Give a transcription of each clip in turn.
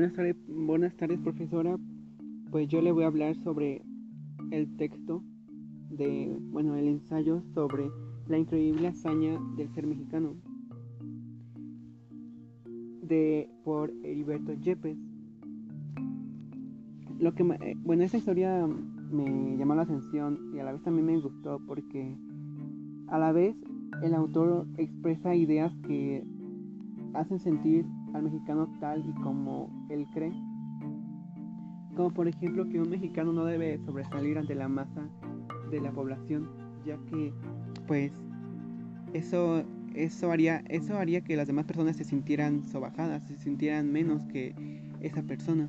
Buenas tardes, buenas tardes, profesora. Pues yo le voy a hablar sobre el texto de, bueno, el ensayo sobre la increíble hazaña del ser mexicano de por Heriberto Yepes. Lo que, eh, bueno, esta historia me llamó la atención y a la vez también me gustó porque a la vez el autor expresa ideas que hacen sentir al mexicano tal y como él cree. Como por ejemplo que un mexicano no debe sobresalir ante la masa de la población, ya que pues eso eso haría eso haría que las demás personas se sintieran sobajadas, se sintieran menos que esa persona.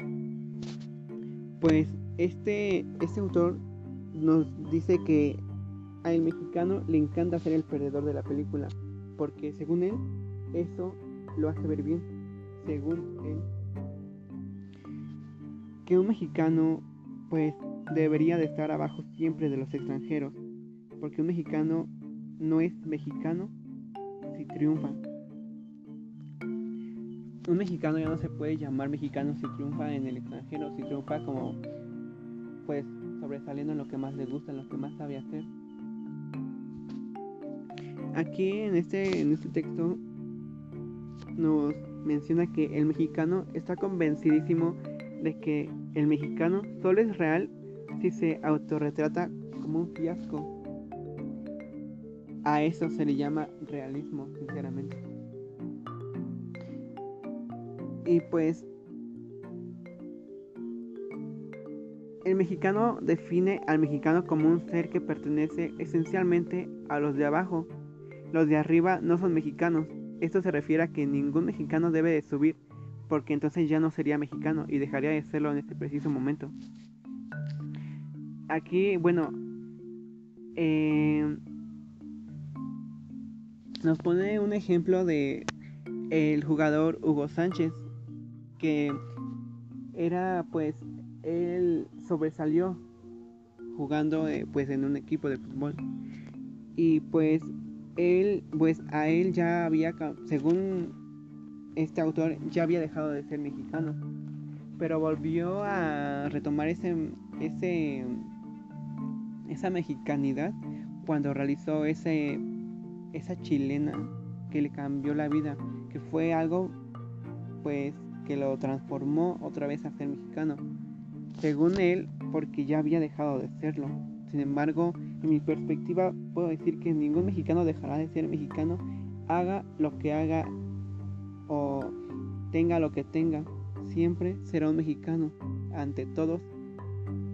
Pues este este autor nos dice que al mexicano le encanta ser el perdedor de la película, porque según él eso lo hace ver bien, según él. Que un mexicano pues debería de estar abajo siempre de los extranjeros, porque un mexicano no es mexicano si triunfa. Un mexicano ya no se puede llamar mexicano si triunfa en el extranjero, si triunfa como pues sobresaliendo en lo que más le gusta, en lo que más sabe hacer. Aquí en este, en este texto nos menciona que el mexicano está convencidísimo de que el mexicano solo es real si se autorretrata como un fiasco. A eso se le llama realismo, sinceramente. Y pues el mexicano define al mexicano como un ser que pertenece esencialmente a los de abajo. Los de arriba no son mexicanos, esto se refiere a que ningún mexicano debe de subir porque entonces ya no sería mexicano y dejaría de serlo en este preciso momento. Aquí, bueno, eh, nos pone un ejemplo de el jugador Hugo Sánchez que era pues él sobresalió jugando eh, pues en un equipo de fútbol y pues él, pues a él ya había, según este autor, ya había dejado de ser mexicano, pero volvió a retomar ese, ese, esa mexicanidad cuando realizó ese, esa chilena que le cambió la vida, que fue algo, pues, que lo transformó otra vez a ser mexicano. Según él, porque ya había dejado de serlo. Sin embargo, en mi perspectiva puedo decir que ningún mexicano dejará de ser mexicano, haga lo que haga o tenga lo que tenga, siempre será un mexicano ante todos.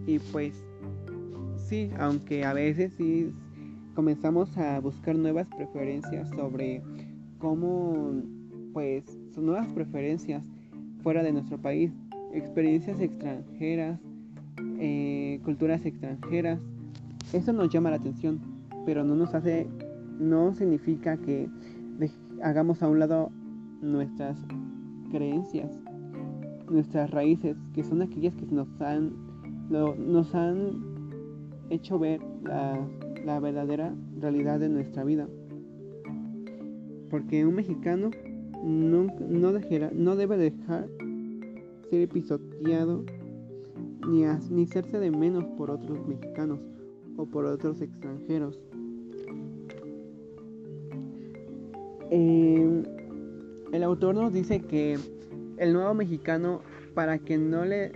Y pues sí, aunque a veces sí comenzamos a buscar nuevas preferencias sobre cómo pues son nuevas preferencias fuera de nuestro país, experiencias extranjeras, eh, culturas extranjeras, eso nos llama la atención, pero no nos hace, no significa que hagamos a un lado nuestras creencias, nuestras raíces, que son aquellas que nos han, nos han hecho ver la, la verdadera realidad de nuestra vida. Porque un mexicano no, no, no debe dejar ser pisoteado ni, ni hacerse de menos por otros mexicanos o por otros extranjeros. Em, el autor nos dice que el nuevo mexicano para que no le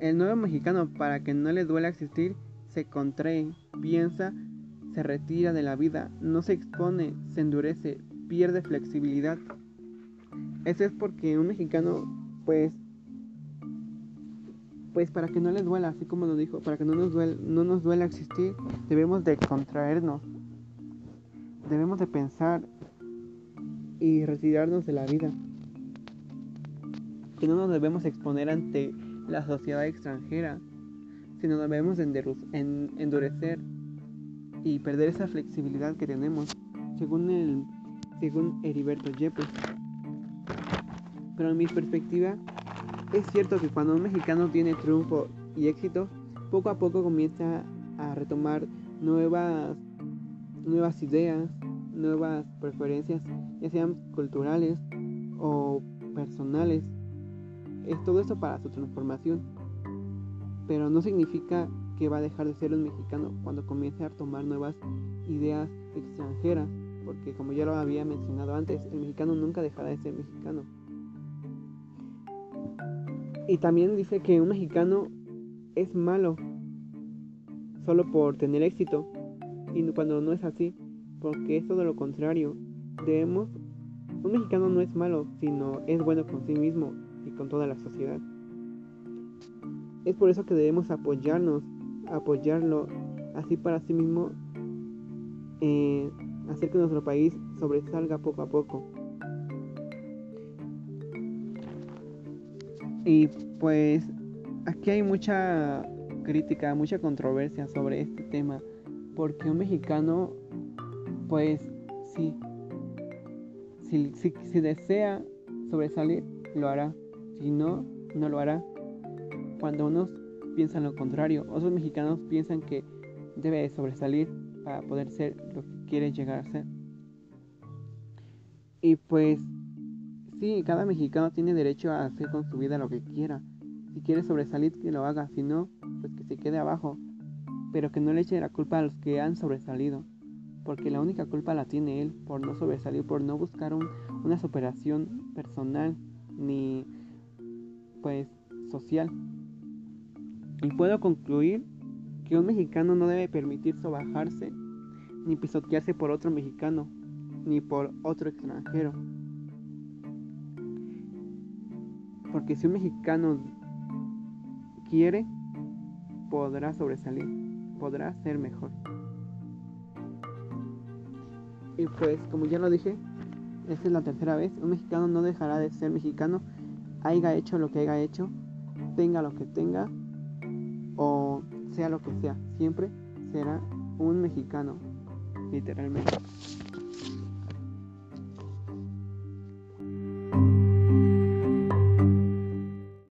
el nuevo mexicano para que no le duela existir se contrae, piensa, se retira de la vida, no se expone, se endurece, pierde flexibilidad. Eso es porque un mexicano pues pues para que no les duela, así como nos dijo, para que no nos duela, no nos duela existir, debemos de contraernos, debemos de pensar y retirarnos de la vida. Que no nos debemos exponer ante la sociedad extranjera, sino debemos endurecer y perder esa flexibilidad que tenemos, según el según Heriberto Yepes. Pero en mi perspectiva, es cierto que cuando un mexicano tiene triunfo y éxito, poco a poco comienza a retomar nuevas, nuevas ideas, nuevas preferencias, ya sean culturales o personales. es todo eso para su transformación. Pero no significa que va a dejar de ser un mexicano cuando comience a tomar nuevas ideas extranjeras, porque como ya lo había mencionado antes, el mexicano nunca dejará de ser mexicano. Y también dice que un mexicano es malo solo por tener éxito, y cuando no es así, porque es todo lo contrario. Debemos, un mexicano no es malo, sino es bueno con sí mismo y con toda la sociedad. Es por eso que debemos apoyarnos, apoyarlo así para sí mismo, eh, hacer que nuestro país sobresalga poco a poco. Y pues aquí hay mucha crítica, mucha controversia sobre este tema, porque un mexicano, pues sí, si, si, desea sobresalir, lo hará, si no, no lo hará. Cuando unos piensan lo contrario, otros mexicanos piensan que debe sobresalir para poder ser lo que quiere llegar a ser. Y pues sí, cada mexicano tiene derecho a hacer con su vida lo que quiera. Si quiere sobresalir, que lo haga. Si no, pues que se quede abajo. Pero que no le eche la culpa a los que han sobresalido. Porque la única culpa la tiene él por no sobresalir, por no buscar una superación personal ni pues social. Y puedo concluir que un mexicano no debe permitir sobajarse ni pisotearse por otro mexicano ni por otro extranjero. Porque si un mexicano quiere, podrá sobresalir, podrá ser mejor. Y pues, como ya lo dije, esta es la tercera vez, un mexicano no dejará de ser mexicano, haya hecho lo que haya hecho, tenga lo que tenga, o sea lo que sea, siempre será un mexicano, literalmente.